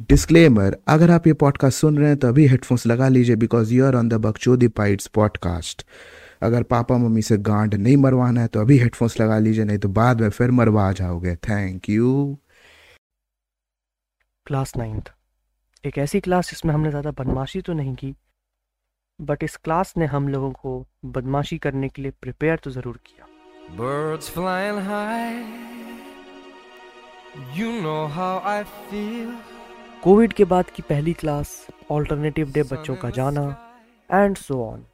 Disclaimer अगर आप ये पॉडकास्ट सुन रहे हैं तो अभी हेडफोन्स लगा लीजिए because you are on the Bakchodi Bytes podcast अगर पापा मम्मी से गांड नहीं मरवाना है तो अभी हेडफोन्स लगा लीजिए नहीं तो बाद में फिर मरवा जाओगे थैंक यू क्लास नाइन्थ एक ऐसी क्लास जिसमें हमने ज़्यादा बदमाशी तो नहीं की बट इस क्लास ने हम लोगों को बदमाशी करने के लिए प्रिपेयर तो ज़रूर किया Birds flying high. You know how I feel. Covid के बाद की पहली क्लास ऑल्टरनेटिव डे बच्चों का जाना एंड सो ऑन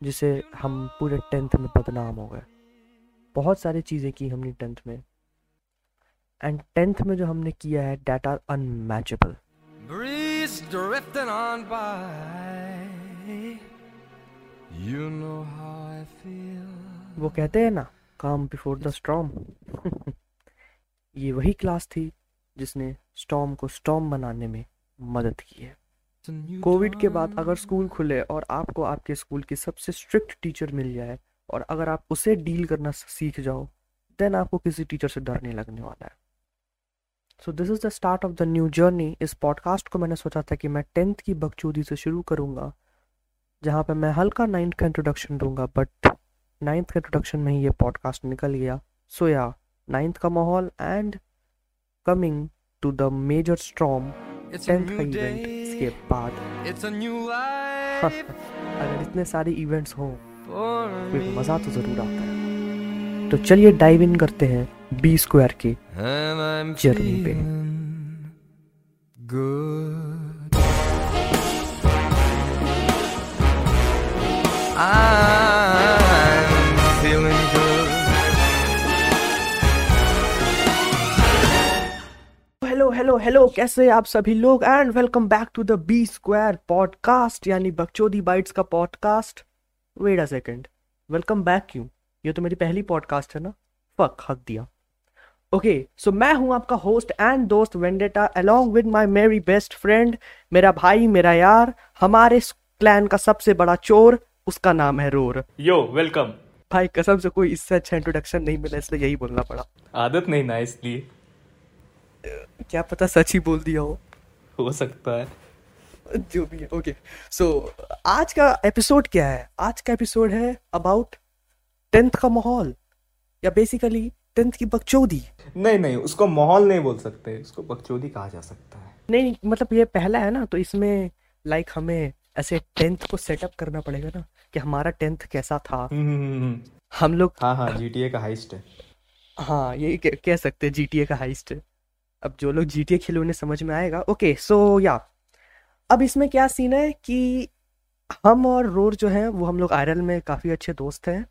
जिसे हम पूरे टेंथ में बदनाम हो गए बहुत सारी चीज़ें की हमने टेंथ में एंड टेंथ में जो हमने किया है that are unmatchable. You know. वो कहते हैं ना काम बिफोर द स्टॉर्म ये वही क्लास थी जिसने स्टॉम को स्टॉम बनाने में मदद की है। कोविड के बाद अगर स्कूल खुले और आपको आपके स्कूल की सबसे स्ट्रिक्ट टीचर मिल जाए और अगर आप उसे डील करना सीख जाओ देन आपको किसी टीचर से डर नहीं लगने वाला है। So this is the start of the new journey इस पॉडकास्ट को मैंने सोचा था कि मैं टेंथ की बकचोदी से शुरू करूँगा जहाँ पे मैं हल्का नाइन्थ का इंट्रोडक्शन दूँगा बट नाइन्थ का इंट्रोडक्शन में ही ये पॉडकास्ट निकल गया। सो या नाइन्थ का माहौल and coming to the major storm It's का इवेंट इसके. बाद It's a new life अगर इतने सारे इवेंट्स हों फिर. मज़ा तो ज़रूर आता है तो चलिए डाइव इन करते हैं बी स्क्वायर के Journey पे। good. I'm हेलो हेलो कैसे हैं आप सभी लोग? And welcome back to the B square podcast यानी बकचोदी बाइट्स का podcast wait a second welcome back क्यों? ये तो मेरी पहली पॉडकास्ट है ना? फक हक दिया। ओके सो मैं हूँ आपका होस्ट एंड दोस्त वेंडेटा अलोंग विद माय मेरी बेस्ट फ्रेंड मेरा भाई मेरा यार हमारे क्लैन का सबसे बड़ा चोर उसका नाम है रोर यो वेलकम भाई कसम से कोई इससे अच्छा इंट्रोडक्शन नहीं मिला इसलिए यही बोलना पड़ा। आदत नहीं ना इसलिए। क्या पता सच ही बोल दिया हो। हो सकता है। जो भी है ओके सो आज का एपिसोड क्या है? आज का एपिसोड है अबाउट टेंथ का माहौल या बेसिकली टेंथ की बकचोदी। नहीं नहीं उसको माहौल नहीं बोल सकते उसको बकचोदी कहा जा सकता है। नहीं मतलब ये पहला है ना तो इसमें लाइक हमें ऐसे टेंथ को सेटअप करना पड़ेगा ना कि हमारा टेंथ कैसा था। हम्म, हम्म, हम्म। हम लोग हाँ हाँ जीटीए का हाइस्ट है। हाँ ये कह कह सकते हैं जीटीए का हाइस्ट है। अब जो लोग जीटीए खेले उन्हें समझ में आएगा। ओके सो या अब इसमें क्या सीन है कि हम और रोर जो है वो हम लोग आयरल में काफ़ी अच्छे दोस्त हैं।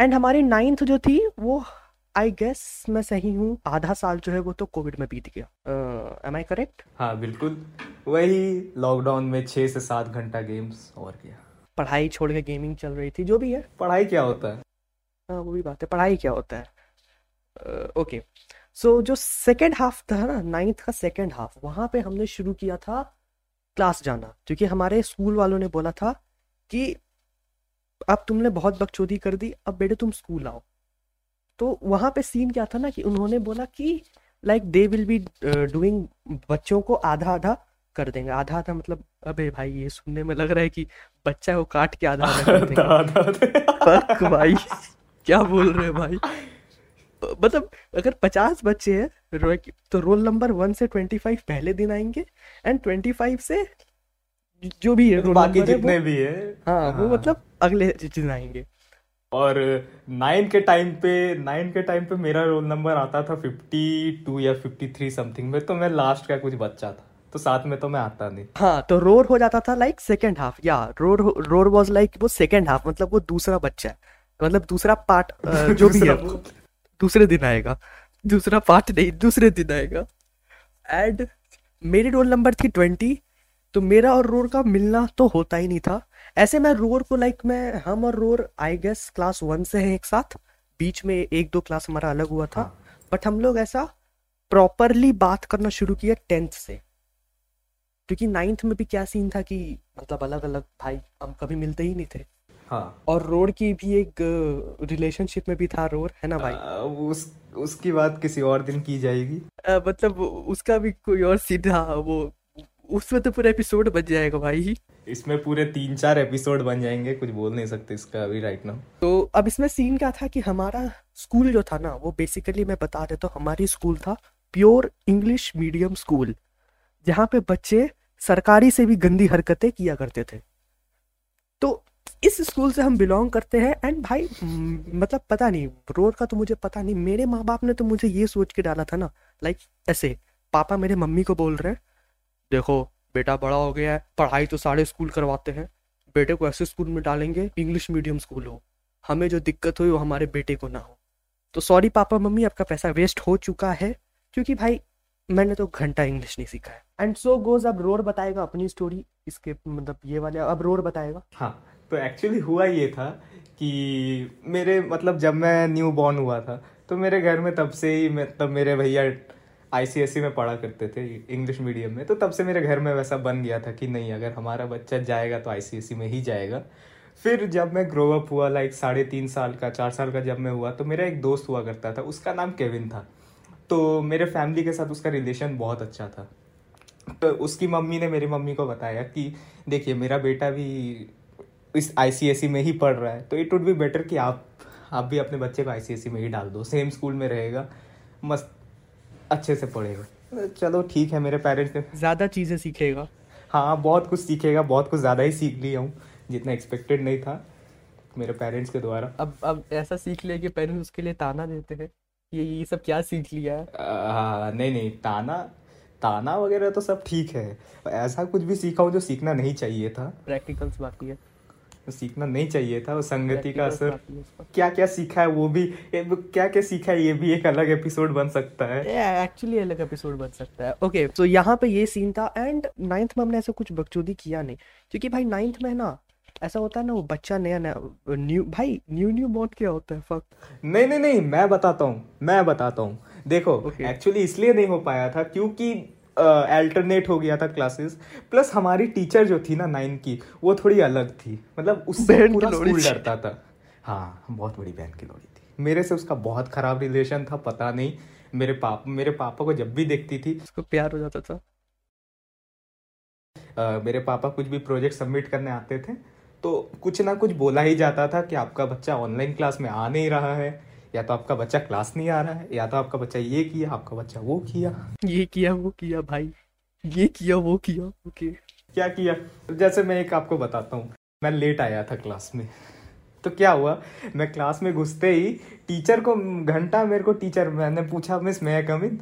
एंड हमारी नाइन्थ जो थी वो आई गेस मैं सही हूँ आधा साल जो है वो तो कोविड में बीत गया। एम आई करेक्ट हाँ बिल्कुल। वही लॉकडाउन में छः से सात घंटा गेम्स और क्या। पढ़ाई छोड़ के गेमिंग चल रही थी जो भी है। पढ़ाई क्या होता है? हाँ वो भी बात है पढ़ाई क्या होता है? ओके सो so, जो सेकेंड हाफ़ था ना नाइन्थ का सेकेंड हाफ़ वहाँ पे हमने शुरू किया था क्लास जाना। क्योंकि हमारे स्कूल वालों ने बोला था कि अब तुमने बहुत बकचोदी कर दी अब बेटे तुम स्कूल आओ। तो वहाँ पे सीन क्या था ना कि उन्होंने बोला कि like they will be doing बच्चों को आधा आधा कर देंगे। आधा आधा मतलब अबे भाई ये सुनने में लग रहा है कि बच्चा वो काट के आधा आधा कर देंगे। भाई क्या बोल रहे हैं भाई? मतलब अगर पचास बच्चे हैं रो- तो रोल नंबर वन से ट्वेंटी फाइव पहले दिन आएँगे एंड ट्वेंटी फाइव से जो भी है रोल बाकी नंबर है भी है। हाँ हाँ। वो मतलब अगले दिन आएँगे। और नाइन के टाइम पे नाइन के टाइम पे मेरा रोल नंबर आता था फिफ्टी टू या फिफ्टी थ्री समथिंग में तो मैं लास्ट का कुछ बच्चा था तो साथ में तो मैं आता नहीं। हाँ तो रोर हो जाता था लाइक सेकेंड हाफ़ या रोर रोर वॉज़ लाइक वो सेकेंड हाफ़ मतलब वो दूसरा बच्चा है मतलब दूसरा पार्ट जो भी है। दूसरे दिन आएगा। दूसरा पार्ट नहीं, दूसरे दिन आएगा। एंड मेरी रोल नंबर थी ट्वेंटी तो मेरा और रोर का मिलना तो होता ही नहीं था। ऐसे मैं रोर को लाइक मैं, हम और Roar I guess class one से हैं एक साथ। बीच में एक दो क्लास हमारा अलग हुआ था। बट हम लोग ऐसा प्रॉपरली बात करना शुरू किया टेंथ से। क्योंकि नाइन्थ में भी क्या सीन था कि मतलब अलग अलग भाई हम कभी मिलते ही नहीं थे। हाँ। और रोड की भी एक रिलेशनशिप में भी था रोड है ना भाई? आ, उस उसकी बात किसी और दिन की जाएगी। अ, मतलब उसका भी कोई और था वो उसमें तो पूरा एपिसोड बच जाएगा भाई। इसमें पूरे तीन चार एपिसोड बन जाएँगे कुछ बोल नहीं सकते इसका अभी राइट नाउ तो अब इसमें सीन क्या था कि हमारा स्कूल जो था ना वो बेसिकली मैं बता देता हूँ हमारी स्कूल था प्योर इंग्लिश मीडियम स्कूल जहाँ पे बच्चे सरकारी से भी गंदी हरकतें किया करते थे। तो इस स्कूल से हम बिलोंग करते हैं एंड भाई मतलब पता नहीं रोड का तो मुझे पता नहीं, मेरे माँ बाप ने तो मुझे ये सोच के डाला था ना लाइक ऐसे, पापा मेरे मम्मी को बोल रहे हैं, देखो, बेटा बड़ा हो गया है, पढ़ाई तो सारे स्कूल करवाते हैं, बेटे को ऐसे स्कूल में डालेंगे, इंग्लिश मीडियम स्कूल हो, हमें जो दिक्कत हुई वो हमारे बेटे को ना हो। तो सॉरी पापा मम्मी, आपका पैसा वेस्ट हो चुका है, क्योंकि भाई, मैंने तो घंटा इंग्लिश नहीं सीखा है। एंड सो गोज अब रोड बताएगा अपनी स्टोरी इसके मतलब ये वाले, अब रोड बताएगा। हाँ। तो एक्चुअली हुआ ये था कि मेरे मतलब जब मैं न्यू बॉर्न हुआ था तो मेरे घर में तब से ही मतलब मेरे भैया आईसीएससी में पढ़ा करते थे इंग्लिश मीडियम में तो तब से मेरे घर में वैसा बन गया था कि नहीं, अगर हमारा बच्चा जाएगा तो आईसीएससी में ही जाएगा। फिर जब मैं ग्रो अप हुआ लाइक साढ़े तीन साल का, चार साल का जब मैं हुआ तो मेरा एक दोस्त हुआ करता था, उसका नाम केविन था। तो मेरे फैमिली के साथ उसका रिलेशन बहुत अच्छा था। तो उसकी मम्मी ने मेरी मम्मी को बताया कि, देखिए, मेरा बेटा भी इस आईसीएससी में ही पढ़ रहा है। तो इट वुड बी बेटर कि आप आप भी अपने बच्चे को आईसीएससी में ही डाल दो। सेम स्कूल में रहेगा। मस्त अच्छे से पढ़ेगा। चलो ठीक है मेरे पेरेंट्स ने ज़्यादा चीज़ें सीखेगा। हाँ बहुत कुछ सीखेगा बहुत कुछ ज़्यादा ही सीख लिया हूँ जितना एक्सपेक्टेड नहीं था मेरे पेरेंट्स के द्वारा। अब अब ऐसा सीख लिया कि पेरेंट्स उसके लिए ताना देते हैं ये ये सब क्या सीख लिया है। आ, नहीं नहीं ताना ताना वगैरह तो सब ठीक है। ऐसा कुछ भी सीखा हूँ जो सीखना नहीं चाहिए था। प्रैक्टिकल्स बाकी है। जो सीखना नहीं चाहिए था वो संगति का असर। क्या क्या सीखा है वो भी क्या क्या सीखा है ये भी एक अलग एपिसोड बन सकता है। एक्चुअली अलग एपिसोड बन सकता है। ओके तो यहाँ पे ये सीन था एंड नाइन्थ में हमने ऐसा कुछ बकचोदी किया नहीं। क्योंकि भाई नाइन्थ में ना ऐसा होता है ना वो बच्चा नया नया न्यू भाई न्यू न्यू बॉन्ड क्या होता है फक नहीं नहीं नहीं मैं बताता हूँ मैं बताता हूँ। देखो एक्चुअली Okay. एक्चुअली इसलिए नहीं हो पाया था क्योंकि अल्टरनेट uh, हो गया था क्लासेस प्लस हमारी टीचर जो थी ना नाइन की वो थोड़ी अलग थी. मतलब उससे पूरा स्कूल डरता था। हाँ बहुत बड़ी बहन की लोड़ी थी। मेरे से उसका बहुत खराब रिलेशन था पता नहीं। मेरे पापा मेरे पापा को जब भी देखती थी। उसको प्यार हो जाता था? अ, मेरे पापा कुछ भी प्रोजेक्ट सबमिट करने आते थे तो कुछ ना कुछ बोला ही जाता था कि आपका बच्चा ऑनलाइन क्लास में आ नहीं रहा है। या तो आपका बच्चा क्लास नहीं आ रहा है या तो आपका बच्चा ये किया आपका बच्चा वो किया। ये किया वो किया भाई। ये किया वो किया ओके क्या। किया जैसे मैं एक आपको बताता हूँ मैं लेट आया था क्लास में। तो क्या हुआ? मैं क्लास में घुसते ही टीचर को घंटा मेरे को टीचर मैंने पूछा मिस मैं कम इन?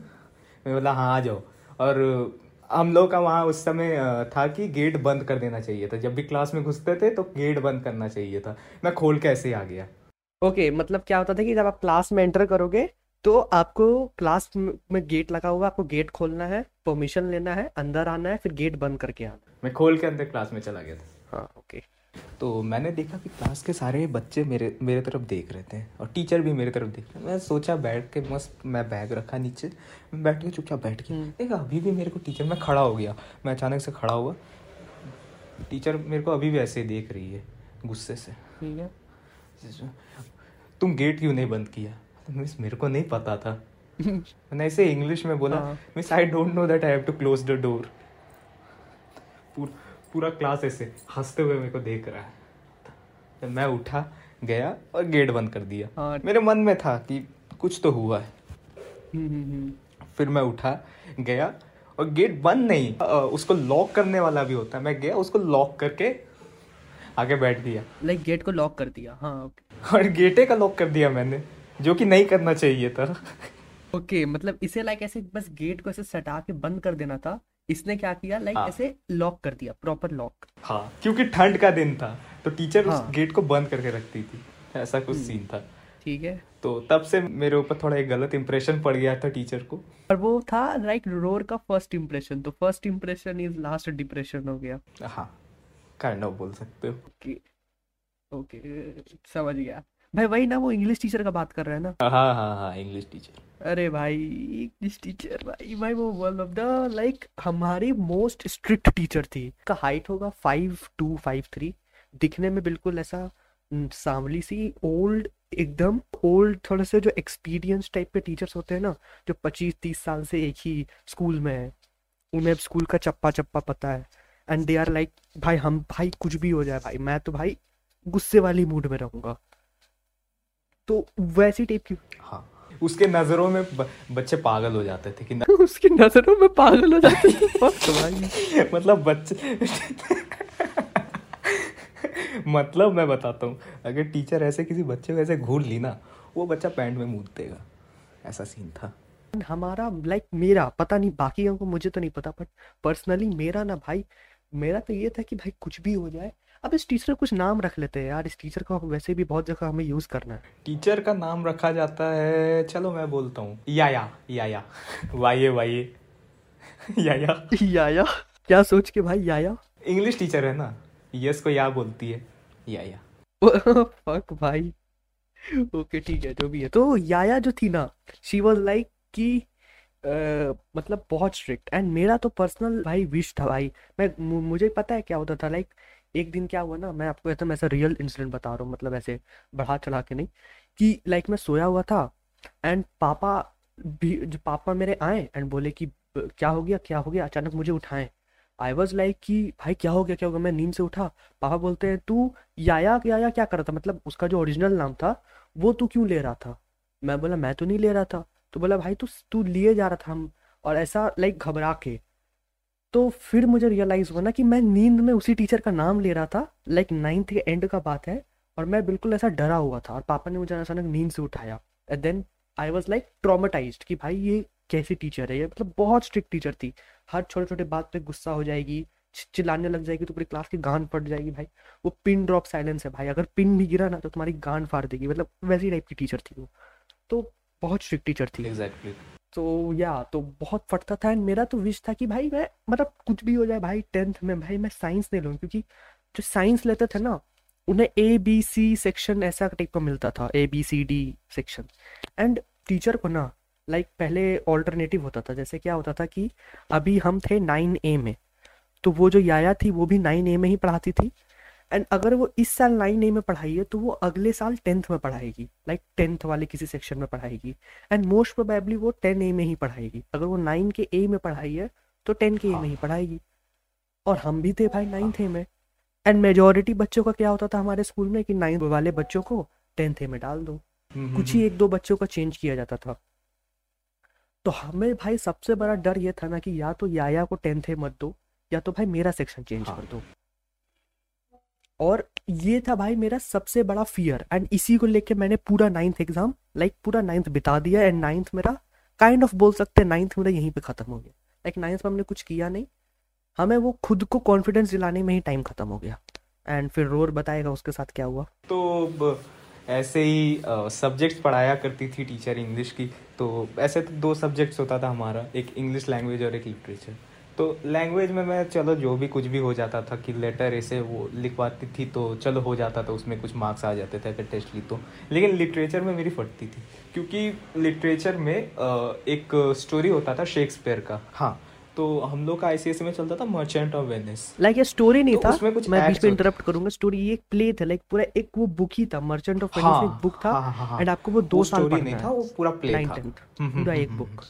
मैं बोला हाँ आ जाओ। और हम लोग का वहाँ उस समय था कि गेट बंद कर देना चाहिए था। जब भी क्लास में घुसते थे तो गेट बंद करना चाहिए था। मैं खोल के ऐसे ही आ गया। ओके okay, मतलब क्या होता था कि जब आप क्लास में एंटर करोगे तो आपको क्लास में गेट लगा हुआ आपको गेट खोलना है परमिशन लेना है अंदर आना है फिर गेट बंद करके आना मैं खोल के अंदर क्लास में चला गया था। हाँ ओके। तो मैंने देखा कि क्लास के सारे बच्चे मेरे मेरे तरफ़ देख रहे थे और टीचर भी मेरे तरफ़ देख रहे मैं सोचा बैठ के मस्त मैं बैग रखा नीचे बैठ के चुपचाप बैठ के हम्म। देखा अभी भी मेरे को टीचर मैं खड़ा हो गया। मैं अचानक से खड़ा हुआ। टीचर मेरे को अभी भी ऐसे ही देख रही है गुस्से से। ठीक है। तुम गेट क्यों नहीं बंद किया? मिस मेरे को नहीं पता था। मैंने ऐसे इंग्लिश में बोला हाँ। Miss I don't know that I have to close the door पूरा क्लास ऐसे हँसते हुए मेरे को देख रहा है। तो मैं उठा गया और गेट बंद कर दिया। हाँ। मेरे मन में था कि कुछ तो हुआ है। हम्म हम्म हम्म। फिर मैं उठा गया और गेट बंद नहीं उसको लॉक करने वाला भी होता। है मैं गया उसको लॉक करके आगे बैठ गया। लाइक गेट को लॉक कर दिया। हाँ ओके और गेटे का लॉक कर दिया मैंने जो कि नहीं करना चाहिए था। ओके okay, मतलब इसे लाइक ऐसे बस गेट को ऐसे सटा के बंद कर देना था। इसने क्या किया लाइक हाँ। ऐसे लॉक कर दिया प्रॉपर लॉक हाँ क्योंकि ठंड का दिन था तो टीचर हाँ. उस। गेट को बंद करके रखती थी। ऐसा कुछ सीन था। ठीक है। तो तब से मेरे ऊपर थोड़ा एक गलत इम्प्रेशन पड़ गया था टीचर को। और वो था लाइक रोर का फ़र्स्ट इम्प्रेशन तो first impression is last depression हो गया। हाँ काइंड ऑफ़ बोल सकते हो। ओके समझ गया। भाई वही ना वो इंग्लिश टीचर का बात कर रहा है ना? हाँ हाँ हाँ इंग्लिश टीचर अरे भाई इंग्लिश टीचर भाई भाई वो वन ऑफ़ द लाइक हमारी मोस्ट स्ट्रिक्ट टीचर थी। का हाइट होगा फाइव टू फाइव थ्री दिखने में बिल्कुल ऐसा सांवली सी ओल्ड एकदम ओल्ड थोड़े से जो एक्सपीरियंस टाइप के टीचर्स होते हैं ना जो पच्चीस तीस साल से एक ही स्कूल में है। उन्हें स्कूल का चप्पा चप्पा पता है। एंड दे आर लाइक भाई हम भाई कुछ भी हो जाए भाई मैं तो भाई गुस्से वाली मूड में रहूँगा। तो वैसी टाइप की हाँ। उसके नज़रों में ब, बच्चे पागल हो जाते थे कि न, उसकी नज़रों में पागल हो जाते थे। मतलब बच्चे मतलब मैं बताता हूँ अगर टीचर ऐसे किसी बच्चे को ऐसे घूर ली ना वो बच्चा पैंट में मूद देगा। ऐसा सीन था। हमारा लाइक like, मेरा पता नहीं बाकी को मुझे तो नहीं पता बट पर्सनली मेरा ना भाई मेरा तो ये था कि भाई कुछ भी हो जाए अब इस टीचर का कुछ नाम रख लेते हैं यार। इस टीचर का वैसे भी बहुत जगह हमें यूज़ करना है। टीचर का नाम रखा जाता है चलो मैं बोलता हूँ याया याया वाइए वाइए याया। याया? क्या सोच के भाई याया? इंग्लिश टीचर है ना? यस को या बोलती है याया। फक भाई। ओके ठीक है जो भी है। तो याया जो थी ना शी वॉज़ लाइक कि अ, मतलब बहुत स्ट्रिक्ट एंड मेरा तो पर्सनल भाई विश था भाई। मैं मुझे पता है क्या होता था? लाइक एक दिन क्या हुआ ना, मैं आपको एकदम ऐसा रियल इंसिडेंट बता रहा हूँ मतलब ऐसे बढ़ा चढ़ा के नहीं, कि लाइक मैं सोया हुआ था एंड पापा भी, जो पापा मेरे आए एंड बोले कि, क्या हो गया, क्या हो गया? अचानक मुझे उठाएँ. आई वॉज़ लाइक कि, भाई, क्या हो गया, क्या हो गया? मैं नींद से उठा, पापा बोलते हैं, तू याया याया क्या कर रहा था? मतलब उसका जो ओरिजिनल नाम था, वो तू क्यों ले रहा था? मैं बोला, मैं तो नहीं ले रहा था। तो बोला, भाई, तू तू लिए जा रहा था हम, और ऐसा लाइक घबरा के तो फिर मुझे रियलाइज़ हुआ ना कि मैं नींद में उसी टीचर का नाम ले रहा था। लाइक नाइन्थ के एंड का बात है और मैं बिल्कुल ऐसा डरा हुआ था और पापा ने मुझे अचानक नींद से उठाया। And then I was like traumatized कि भाई ये कैसी टीचर है? ये मतलब बहुत स्ट्रिक्ट टीचर थी। हर छोटे छोटे बात पे गुस्सा हो जाएगी चिल्लाने लग जाएगी तो पूरी क्लास की गान फट जाएगी भाई। वो पिन ड्रॉप साइलेंस है भाई। अगर पिन भी गिरा ना तो तुम्हारी गान फाड़ देगी। मतलब वैसी टाइप की टीचर थी वो। तो बहुत स्ट्रिक्ट टीचर थी। एग्जैक्टली तो या तो बहुत फटता था। एंड मेरा तो विश था कि भाई मैं मतलब कुछ भी हो जाए भाई टेंथ में भाई मैं साइंस नहीं लूँ क्योंकि जो साइंस लेते थे ना उन्हें ए बी सी सेक्शन ऐसा टाइप का मिलता था A B C D section and teacher को ना लाइक like, पहले ऑल्टरनेटिव होता था जैसे क्या होता था कि अभी हम थे नाइन ए में तो वो जो याया थी वो भी नाइन ए में ही पढ़ाती थी। एंड अगर वो इस साल नाइन ए में पढ़ाई है तो वो अगले साल टेंथ में पढ़ाएगी। लाइक like टेंथ वाले किसी सेक्शन में पढ़ाएगी। एंड मोस्ट प्रोबेबली वो टेन ए में ही पढ़ाएगी। अगर वो नाइन के ए में पढ़ाई है तो टेन के ए में ही पढ़ाएगी। और हम भी थे भाई नाइन्थ ए में। एंड मेजोरिटी बच्चों का क्या होता था हमारे स्कूल में कि नाइन्थ वाले बच्चों को टेंथ ए में डाल दो। कुछ ही एक दो बच्चों का चेंज किया जाता था। तो हमें भाई सबसे बड़ा डर ये था ना कि या तो याया को टेंथ ए मत दो या तो भाई मेरा सेक्शन चेंज हाँ। कर दो। और ये था भाई मेरा सबसे बड़ा फियर एंड इसी को लेके मैंने पूरा नाइन्थ एग्ज़ाम लाइक पूरा नाइन्थ बिता दिया एंड नाइन्थ मेरा काइंड ऑफ़ बोल सकते हैं नाइन्थ मेरा यहीं पे खत्म हो गया। लाइक नाइन्थ में हमने कुछ किया नहीं। हमें वो खुद को कॉन्फिडेंस दिलाने में ही टाइम खत्म हो गया। एंड फिर रोर बताएगा उसके साथ क्या हुआ। तो ऐसे ही सब्जेक्ट्स पढ़ाया करती थी टीचर इंग्लिश की। तो ऐसे तो दो सब्जेक्ट्स होता था हमारा, एक इंग्लिश लैंग्वेज और एक लिटरेचर तो लैंग्वेज में मैं चलो जो भी कुछ भी हो जाता था कि लेटर ऐसे वो लिखवाती थी तो चलो हो जाता था उसमें कुछ मार्क्स आ जाते थे अगर टेस्ट ली तो। लेकिन लिटरेचर में मेरी फटती थी क्योंकि लिटरेचर में एक स्टोरी होता था शेक्सपियर का। हाँ तो हम लोग का आईसीएससी में चलता था मर्चेंट ऑफ़ वेनिस लाइक ये स्टोरी नहीं तो था? कुछ मैं बीच में इंटरप्ट करूँगा। स्टोरी ये एक प्ले था लाइक पूरा एक वो बुक ही था मर्चेंट ऑफ़ वेनिस हाँ, एक बुक था। हाँ, हाँ, हाँ। एंड आपको वो दो साल पढ़ना नहीं था वो पूरा प्ले था। हम्म, हम्म, पूरा हम्म, एक बुक।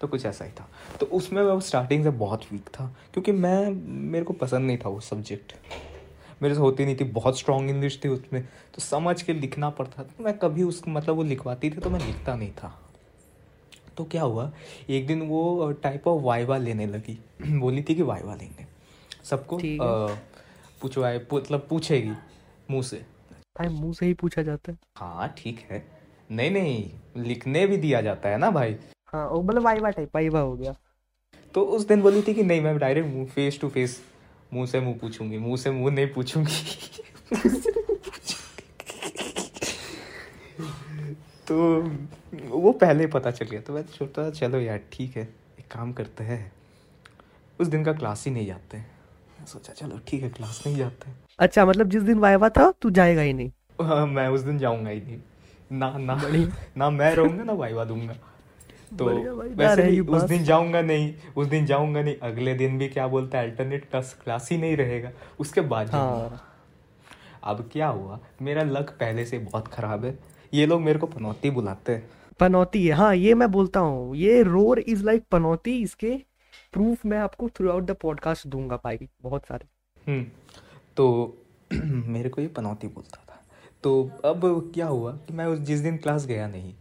तो कुछ ऐसा ही था। तो उसमें मैं स्टार्टिंग से बहुत वीक था क्योंकि मैं मेरे को पसंद नहीं था वो सब्जेक्ट मेरे से होती नहीं थी बहुत स्ट्रॉन्ग इंग्लिश थी उसमें। तो समझ के लिखना पड़ता था। मैं कभी उस मतलब वो लिखवाती थी तो मैं लिखता नहीं था। तो क्या हुआ एक दिन वो टाइप ऑफ़ वाइवा लेने लगी। बोली थी कि वाइवा लेंगे। सबको। पूछवाए मतलब पूछेगी मुँह से। भाई मुँह से ही पूछा जाता है। हाँ ठीक है। नहीं नहीं लिखने भी दिया जाता है ना भाई। हाँ वो मतलब वाइवा टाइप वाइवा हो गया। तो उस दिन बोली थी कि नहीं मैं डायरेक्ट मुँह फेस टू फेस मुँह से मुँह पूछूँगी मुँह से मुँह नहीं पूछूँगी। तो वो पहले ही पता चल गया तो मैं सोचता चलो यार ठीक है एक काम करते हैं। उस दिन का क्लास ही नहीं जाते। सोचा चलो ठीक है क्लास नहीं जाते। अच्छा मतलब जिस दिन वाइवा था तू जाएगा ही नहीं। हाँ, मैं उस दिन जाऊँगा ही नहीं। ना ना ना मैं रहूँगा ना वाइवा दूँगा। तो वैसे भी उस दिन जाऊँगा नहीं उस दिन जाऊँगा नहीं अगले दिन भी क्या बोलते हैं अल्टरनेट क्लास क्लास ही नहीं रहेगा उसके बाद हाँ। अब क्या हुआ मेरा लक पहले से बहुत खराब है ये लोग मेरे को पनौती बुलाते हैं। पनौती है हाँ ये मैं बोलता हूँ ये रोर इज़ लाइक पनौती इसके प्रूफ मैं आपको थ्रू आउट द पॉडकास्ट दूँगा भाई बहुत सारे। हम्म तो मेरे को ये पनौती बोलता था। तो अब क्या हुआ कि मैं उस जिस दिन क्लास गया नहीं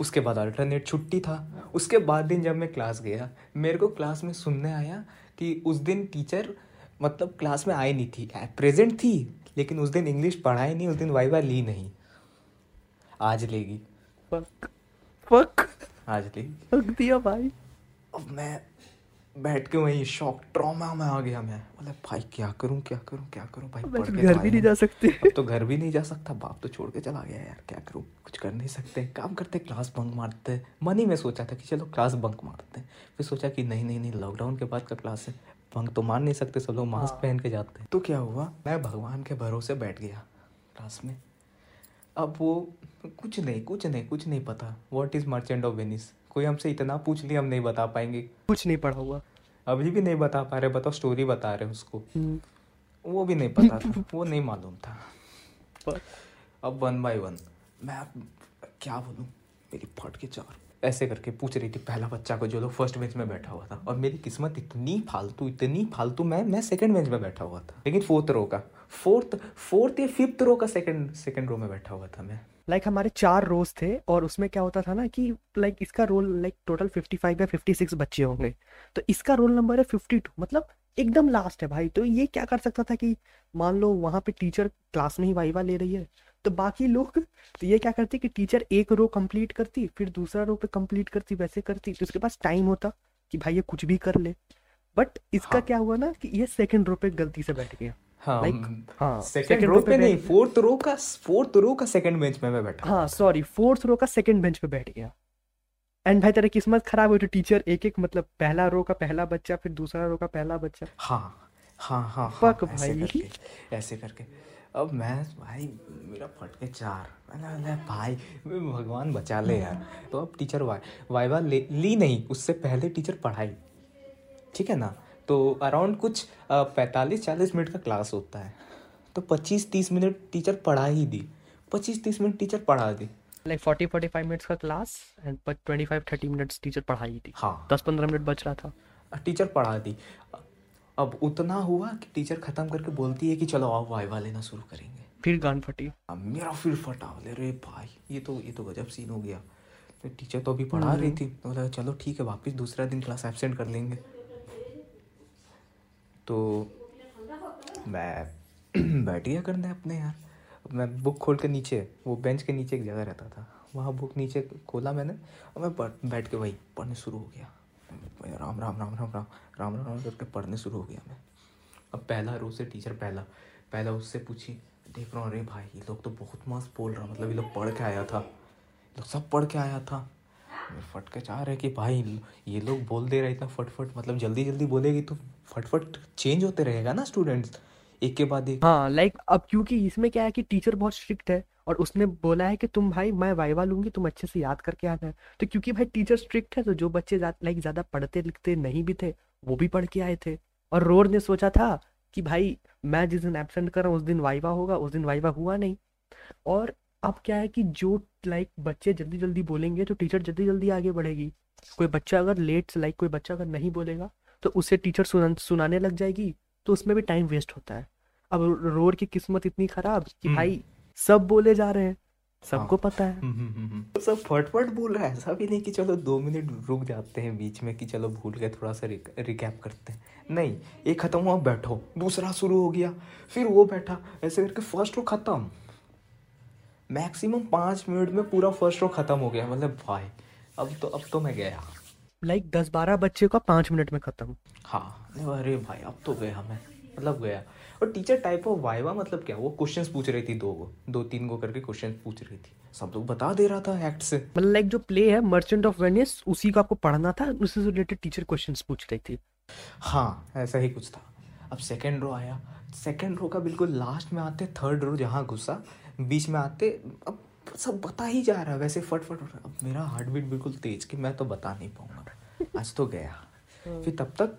उसके बाद अल्टरनेट छुट्टी था। उसके बाद दिन जब मैं क्लास गया मेरे को क्लास में सुनने आया कि उस दिन टीचर मतलब क्लास में आई नहीं थी। प्रेजेंट थी लेकिन उस दिन इंग्लिश पढ़ाई नहीं उस दिन वाइवा ली नहीं। आज लेगी। फक फक आज लेगी। फक दिया भाई। अब मैं बैठ के वहीं शॉक ट्रॉमा में आ गया मैं। बोले भाई क्या करूँ क्या करूँ क्या करूँ? भाई पढ़ के घर तो भी नहीं जा सकते। अब तो घर भी नहीं जा सकता। बाप तो छोड़ के चला गया यार क्या करूँ? कुछ कर नहीं सकते। काम करते क्लास बंक मारते। मन ही में सोचा था कि चलो क्लास बंक मारते। हैं फिर सोचा कि नहीं नहीं नहीं लॉकडाउन के बाद का क्लास है। बंक तो मार नहीं सकते सब लोग मास्क हाँ। पहन के जाते हैं। तो क्या हुआ? मैं भगवान के भरोसे बैठ गया क्लास में। अब वो कुछ नहीं कुछ नहीं कुछ नहीं पता। What is Merchant of Venice कोई हमसे इतना पूछ लिया हम नहीं बता पाएँगे। कुछ नहीं पढ़ा हुआ। अभी भी नहीं बता पा रहे बताओ स्टोरी बता रहे उसको। हम्म, वो भी नहीं पता था वो नहीं मालूम था। fuck. अब वन बाय वन मैं क्या बोलूँ? मेरी फट के चार। ऐसे करके पूछ रही थी पहला बच्चा को जो लोग फ़र्स्ट बेंच में बैठा हुआ था। और मेरी किस्मत इतनी फालतू इतनी फालतू मैं मैं सेकंड बेंच में बैठा हुआ था। लेकिन फोर्थ रो का फोर्थ फोर्थ या फिफ्थ रो का सेकंड सेकंड रो में बैठा हुआ था मैं। लाइक like, हमारे चार रोज थे और उसमें क्या होता था ना कि लाइक like, इसका रोल लाइक टोटल 55 या 56 बच्चे होंगे। तो इसका रोल नंबर है 52 मतलब एकदम लास्ट है भाई। तो ये क्या कर सकता था कि मान लो वहाँ पे टीचर क्लास में ही वाइवा ले रही है तो बाकी लोग तो ये क्या करते कि टीचर एक रो कंप्लीट करती फिर दूसरा रो पे कंप्लीट करती वैसे करती। तो उसके पास टाइम होता कि भाई ये कुछ भी कर ले। बट इसका हाँ। क्या हुआ ना कि ये सेकंड रो पे गलती से बैठ गया। सेकंड रो पे पे नहीं फोर्थ रो का फोर्थ रो का सेकंड बेंच में मैं बैठा। हाँ सॉरी फोर्थ रो का सेकंड बेंच पे बैठ गया। एंड भाई तेरा किस्मत खराब हुई तो टीचर एक एक मतलब पहला रो का पहला बच्चा फिर दूसरा रो का पहला बच्चा। हाँ हाँ हाँ हाँ, ऐसे भाई। करके ऐसे करके। अब मैं भाई मेरा फट के चार मैंने भाई भगवान बचा ले यार। तो अब टीचर वाई वाइवा ले ली नहीं उससे पहले टीचर पढ़ाई। ठीक है ना? तो अराउंड कुछ पैंतालीस चालीस मिनट का क्लास होता है। तो पच्चीस तीस मिनट टीचर पढ़ा ही दी। पच्चीस तीस मिनट टीचर पढ़ा दी। Like forty forty five minutes का class and twenty five thirty minutes teacher पढ़ाई थी हाँ। दस पंद्रह मिनट बच रहा था। टीचर पढ़ा दी। अब उतना हुआ कि टीचर खत्म करके बोलती है कि चलो आओ वाइवा लेना शुरू करेंगे। फिर गान फटी। अब मेरा फिर फटा बोले रे भाई। ये तो ये तो गजब सीन हो गया। तो टीचर तो अभी पढ़ा रही थी। तो बोला चलो ठीक है वापस दूसरा दिन क्लास एबसेंट कर लेंगे। तो मैं बैठ गया करने अपने यार। मैं बुक खोल के नीचे, वो बेंच के नीचे एक जगह रहता था। वहाँ बुक नीचे खोला मैंने, और मैं बैठ के भाई पढ़ने शुरू हो गया। राम राम राम राम राम राम राम करके पढ़ने शुरू हो गया मैं। अब पहला रोज से टीचर पहला पहला उससे पूछी, देख रहा हूँ, अरे भाई, ये लोग तो बहुत मस्त बोल रहा मतलब ये लोग पढ़ के आया था। लोग सब पढ़ के आया था। फट के चाह रहे कि भाई, ये लोग बोल दे रहे इतना फटफट मतलब जल्दी जल्दी बोलेगी तो फटफट चेंज होते रहेगा ना स्टूडेंट्स एक के बाद एक। हाँ लाइक अब क्योंकि इसमें क्या है कि टीचर बहुत स्ट्रिक्ट है और उसने बोला है कि तुम भाई, मैं वाइवा लूँगी, तुम अच्छे से याद करके आना। तो क्योंकि भाई टीचर स्ट्रिक्ट है तो जो बच्चे लाइक ज़्यादा पढ़ते लिखते नहीं भी थे, वो भी पढ़ के आए थे। और रोर ने सोचा था कि भाई, मैं जिस दिन एबसेंट कर रहा हूँ, उस दिन वाइवा होगा, उस दिन वाइवा हुआ नहीं। और अब क्या है कि जो लाइक बच्चे जल्दी जल्दी बोलेंगे तो टीचर जल्दी जल्दी आगे बढ़ेगी कोई बच्चा अगर लेट लाइक कोई बच्चा अगर नहीं बोलेगा तो उसे टीचर सुना, सुनाने लग जाएगी तो उसमें भी टाइम वेस्ट होता है अब रोर की किस्मत इतनी खराब कि हम्म। भाई सब बोले जा रहे हैं सबको हाँ। पता है हम्म, हम्म। तो सब फटफट बोल रहा है ऐसा भी नहीं कि चलो दो मिनट रुक जाते हैं बीच में कि चलो भूल गए थोड़ा सा रिकैप करते हैं नहीं एक खत्म हुआ बैठो दूसरा शुरू हो गया फिर वो बैठा ऐसे करके फ़र्स्ट रो खत्म मैक्सिमम पाँच मिनट में पूरा फ़र्स्ट रो खत्म हो गया। मतलब भाई अब तो अब तो मैं गया। लाइक like, दस बारह बच्चे का पाँच मिनट में खत्म। हाँ अरे भाई अब तो गया मैं। मतलब गया। और टीचर टाइप ऑफ़ वाइवा मतलब क्या? वो क्वेश्चंस पूछ रही थी दो गो दो तीन गो करके क्वेश्चन पूछ रही थी। सब लोग बता दे रहा था एक्ट से। मतलब लाइक जो प्ले है मर्चेंट ऑफ़ वेनिस उसी को आपको पढ़ना था उससे रिलेटेड टीचर क्वेश्चंस पूछ रही थी। हाँ ऐसा ही कुछ था। अब सेकेंड रो आया। सेकेंड रो का बिल्कुल लास्ट में आते थर्ड रो जहाँ घुसा बीच में आते अब सब बता ही जा रहा है वैसे फट फट फट अब मेरा हार्ट बीट बिल्कुल तेज कि मैं तो बता नहीं पाऊँगा। आज तो गया। फिर तब तक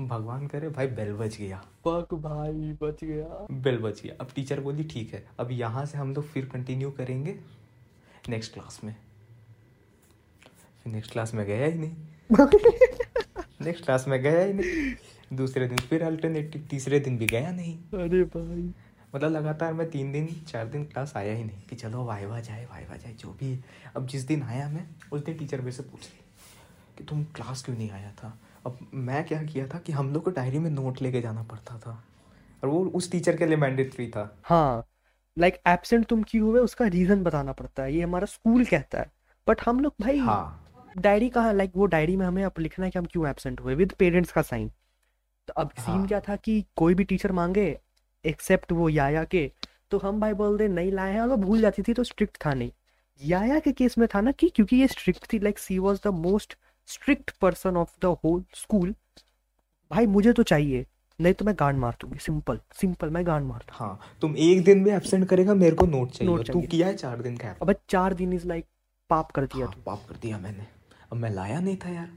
भगवान करे भाई बेल बज गया। फक भाई बच गया। बेल बज गया। अब टीचर बोली ठीक है अब यहाँ से हम लोग फिर कंटिन्यू करेंगे नेक्स्ट क्लास में। फिर नेक्स्ट क्लास में गया ही नहीं। नेक्स्ट क्लास में गया ही नहीं। दूसरे दिन फिर अल्टरनेटिव तीसरे दिन भी गया नहीं। अरे भाई। मतलब लगातार मैं तीन दिन चार दिन क्लास आया ही नहीं कि चलो वाइवा जाए वाइवा जाए जो भी। अब जिस दिन आया मैं उस दिन टीचर मेरे से पूछ रही कि तुम क्लास क्यों नहीं आया था? अब मैं क्या किया था कि हम लोग को डायरी में नोट लेके जाना पड़ता था। और वो उस टीचर के लिए मैंडेटरी था। हाँ लाइक like, एबसेंट तुम क्यों हुए उसका रीजन बताना पड़ता है। ये हमारा स्कूल कहता है। बट हम लोग भाई हाँ। डायरी कहाँ लाइक like, वो डायरी में हमें अब लिखना है कि हम क्यों एब्सेंट हुए विद पेरेंट्स का साइन तो अब सीन हाँ। क्या था कि कोई भी टीचर मांगे एक्सेप्ट वो याया के तो हम भाई बोल दे नहीं लाए हैं और वो भूल जाती थी तो स्ट्रिक्ट था नहीं। याया के केस में था ना कि क्योंकि ये स्ट्रिक्ट थी like she was the most strict person of the whole school भाई मुझे तो चाहिए नहीं तो मैं गांड मार दूँगी सिंपल सिंपल मैं गांड मार हाँ तुम एक दिन में एब्सेंट करेगा मेरे को नोट चाहिए। नोट और तू किया है चार दिन का अब चार दिन इज़ लाइक पाप कर दिया हाँ, पाप कर दिया मैंने। अब मैं लाया नहीं था यार।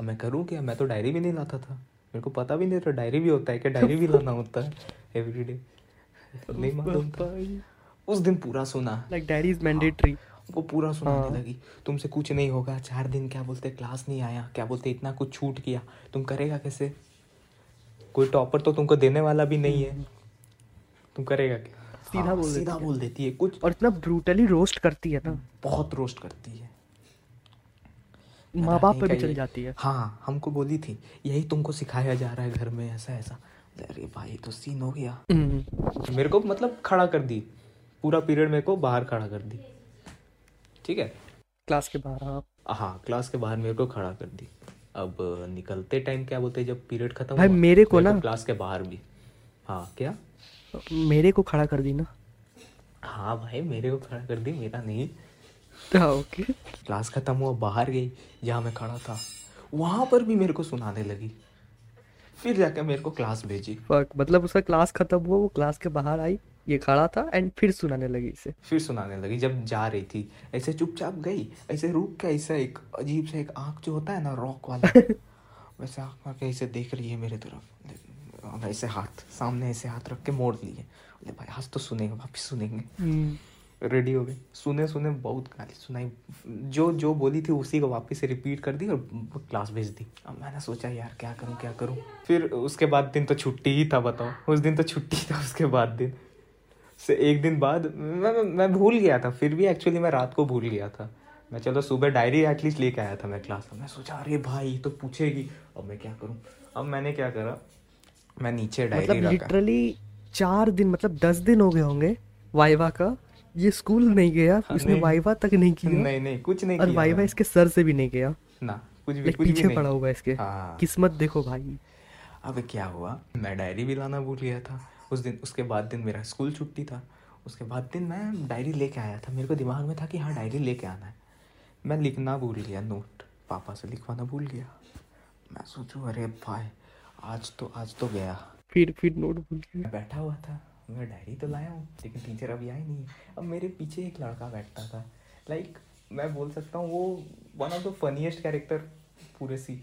अब मैं करूँ क्या? मैं तो डायरी भी नहीं लाता था। मेरे को पता भी नहीं था डायरी भी होता है क्या? डायरी भी लाना होता है एवरी डे नहीं मालूम था। उस दिन पूरा सुना। लाइक डायरी इज़ मैंडेटरी वो पूरा सुनाने हाँ। लगी। तुमसे कुछ नहीं होगा। चार दिन क्या बोलते क्लास नहीं आया। क्या बोलते इतना कुछ छूट किया तुम करेगा कैसे? कोई टॉपर तो तुमको देने वाला भी नहीं है। तुम करेगा क्या? सीधा हाँ, बोल सीधा। बोल देती है। कुछ और इतना ब्रूटली रोस्ट करती है ना। बहुत रोस्ट करती है। माँ बाप पे भी चल जाती है। हाँ हमको बोली थी यही तुमको सिखाया जा रहा है घर में ऐसा ऐसा। अरे भाई तो सीन हो गया। हम्म, मेरे को मतलब खड़ा कर दी। पूरा पीरियड मेरे को बाहर खड़ा कर दी। ठीक है? क्लास के बाहर हाँ। हाँ क्लास के बाहर मेरे को खड़ा कर दी। अब निकलते टाइम क्या बोलते जब पीरियड खत्म भाई, मेरे को ना- क्लास के बाहर भी। हाँ क्या? मेरे को खड़ा कर दी ना। हाँ भाई मेरे को खड़ा कर दी मेरा नहीं। हाँ ओके क्लास खत्म हुआ बाहर गई जहाँ मैं खड़ा था वहाँ पर भी मेरे को सुनाने लगी। फिर जाकर मेरे को क्लास भेजी। मतलब उसका क्लास खत्म हुआ वो क्लास के बाहर आई ये खड़ा था एंड फिर सुनाने लगी इसे। फिर सुनाने लगी जब जा रही थी। ऐसे चुपचाप गई ऐसे रुक के ऐसा एक अजीब सा एक आँख जो होता है ना रॉक वाला वैसे आँख मार के ऐसे देख रही है मेरे तरफ़। ऐसे हाथ सामने ऐसे हाथ रख के मोड़ लिए। बोले भाई आज तो सुनेंगे वापिस सुनेंगे। हम्म, रेडी हो गए। सुने सुने बहुत गाली सुनाई। जो जो बोली थी उसी को वापस से रिपीट कर दी और क्लास भेज दी। अब मैंने सोचा यार क्या करूँ क्या करूँ? फिर उसके बाद दिन तो छुट्टी ही था बताओ। उस दिन तो छुट्टी था उसके बाद दिन। से एक दिन बाद मैं मैं, भूल गया था। फिर भी एक्चुअली मैं रात को भूल गया था। मैं चलो सुबह डायरी एटलीस्ट लेके आया था मैं क्लास में। मैं सोचा अरे भाई तो पूछेगी। अब मैं क्या करूँ? अब मैंने क्या करा मैं नीचे डायरी मतलब लिटरली चार दिन मतलब दस दिन हो गए होंगे वाइवा का। ये स्कूल नहीं गया इसने वाइवा तक नहीं किया। नहीं नहीं कुछ नहीं और वाइवा इसके सर से भी नहीं गया। ना कुछ भी कुछ भी पीछे नहीं। पड़ा हुआ इसके। हाँ। किस्मत देखो भाई। अब क्या हुआ? मैं डायरी भी लाना भूल गया था। उस दिन उसके बाद दिन मेरा स्कूल छुट्टी था। उसके बाद दिन मैं डायरी लेके आया था। मेरे को दिमाग में था कि हाँ डायरी लेके आना है। मैं लिखना भूल गया नोट पापा से लिखवाना भूल गया। मैं सोचूं अरे भाई आज तो आज तो गया। फिर फिर नोट भूल गया। बैठा हुआ था। मैं डायरी तो लाया हूँ लेकिन टीचर अभी आई नहीं है। अब मेरे पीछे एक लड़का बैठता था। लाइक like, मैं बोल सकता हूँ वो one of the funniest character पूरे सी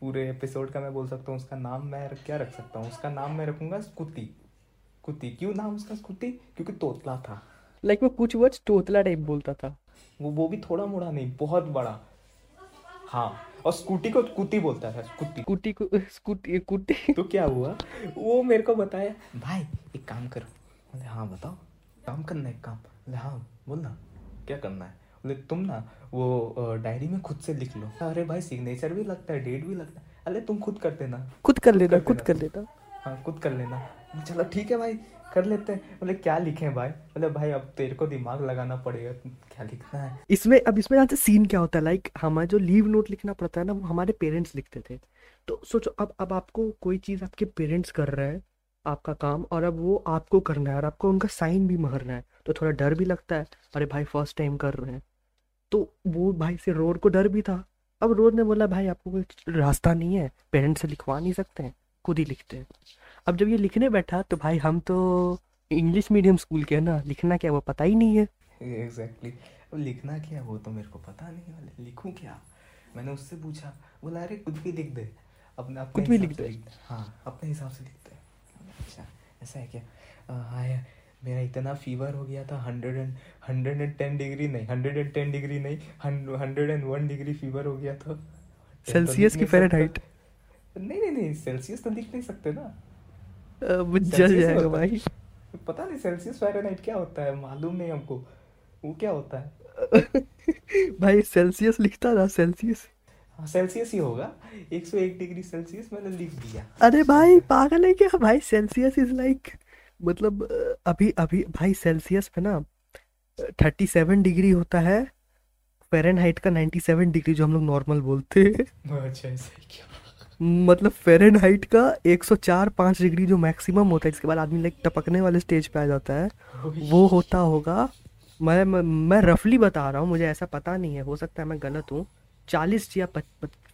पूरे एपिसोड का मैं बोल सकता हूँ उसका नाम मैं क्या रख सकता हूँ? उसका नाम मैं रखूँगा स्कूती कुत्ती। क्यों नाम उसका स्कूती क्योंकि तोतला था। लाइक like, वो कुछ वर्ड्स तोतला टाइप बोलता था। वो वो भी थोड़ा मोड़ा नहीं बहुत बड़ा। हाँ और स्कूटी को कुत्ती बोलता था स्कूटी कुटी को स्कूटी कुटी तो क्या हुआ? वो मेरे को बताया भाई एक काम करो बोले हाँ बताओ। काम करना है काम। बोले हाँ बोल ना क्या करना है? बोले तुम ना वो डायरी में खुद से लिख लो। अरे भाई सिग्नेचर भी लगता है डेट भी लगता है। अरे तुम खुद कर देना। खुद कर लेना खुद कर लेना। हाँ खुद कर लेना। चलो ठीक है भाई कर लेते हैं। बोले क्या लिखें भाई? बोले भाई अब तेरे को दिमाग लगाना पड़ेगा क्या लिखना है? इसमें अब इसमें यहाँ से सीन क्या होता है? लाइक हमारा जो लीव नोट लिखना पड़ता है ना वो हमारे पेरेंट्स लिखते थे। तो सोचो अब अब आपको कोई चीज़ आपके पेरेंट्स कर रहे हैं आपका काम और अब वो आपको करना है और आपको उनका साइन भी मारना है तो थोड़ा डर भी लगता है अरे भाई फ़र्स्ट टाइम कर रहे हैं। तो वो भाई से रोड को डर भी था। अब रोड ने बोला भाई आपको कोई रास्ता नहीं है पेरेंट्स से लिखवा नहीं सकते हैं खुद ही लिखते हैं। अब जब ये लिखने बैठा तो भाई हम तो इंग्लिश मीडियम स्कूल के हैं ना लिखना क्या वो पता ही नहीं है। Exactly exactly. अब लिखना क्या वो तो मेरे को पता नहीं वाले लिखूं क्या? मैंने उससे पूछा बोला अरे कुछ भी लिख दे। अपने अपने कुछ भी लिख दे। हाँ अपने हिसाब से लिखते हैं अच्छा ऐसा है क्या? अ, हाँ मेरा इतना फीवर हो गया था hundred and hundred and ten degree नहीं हंड्रेड एंड टेन डिग्री नहीं hundred and one degree fever हो गया था। तो सेल्सियस लिख की सकता। फ़ारेनहाइट? नहीं नहीं नहीं सेल्सियस तो लिख नहीं सकते ना। जल जाएगा भाई। पता नहीं सेल्सियस फ़ारेनहाइट क्या होता है मालूम नहीं हमको। वो क्या होता है? भाई सेल्सियस लिखता था सेल्सियस सेल्सियस ही होगा। 101 डिग्री सेल्सियस मैंने लिख दिया। अरे भाई पागल है क्या? भाई सेल्सियस इज़ लाइक मतलब अभी अभी भाई सेल्सियस पे ना थर्टी सेवन डिग्री होता है फ़ारेनहाइट का नाइन्टी सेवन डिग्री जो हम लोग नॉर्मल बोलते हैं। अच्छा ऐसा क्या? मतलब फ़ारेनहाइट का 104 5 डिग्री जो मैक्सिमम होता है जिसके बाद आदमी लाइक टपकने वाले स्टेज पे आ जाता है वो होता होगा। मैं मैं, मैं रफली बता रहा हूँ मुझे ऐसा पता नहीं है हो सकता है मैं गलत हूँ। चालीस या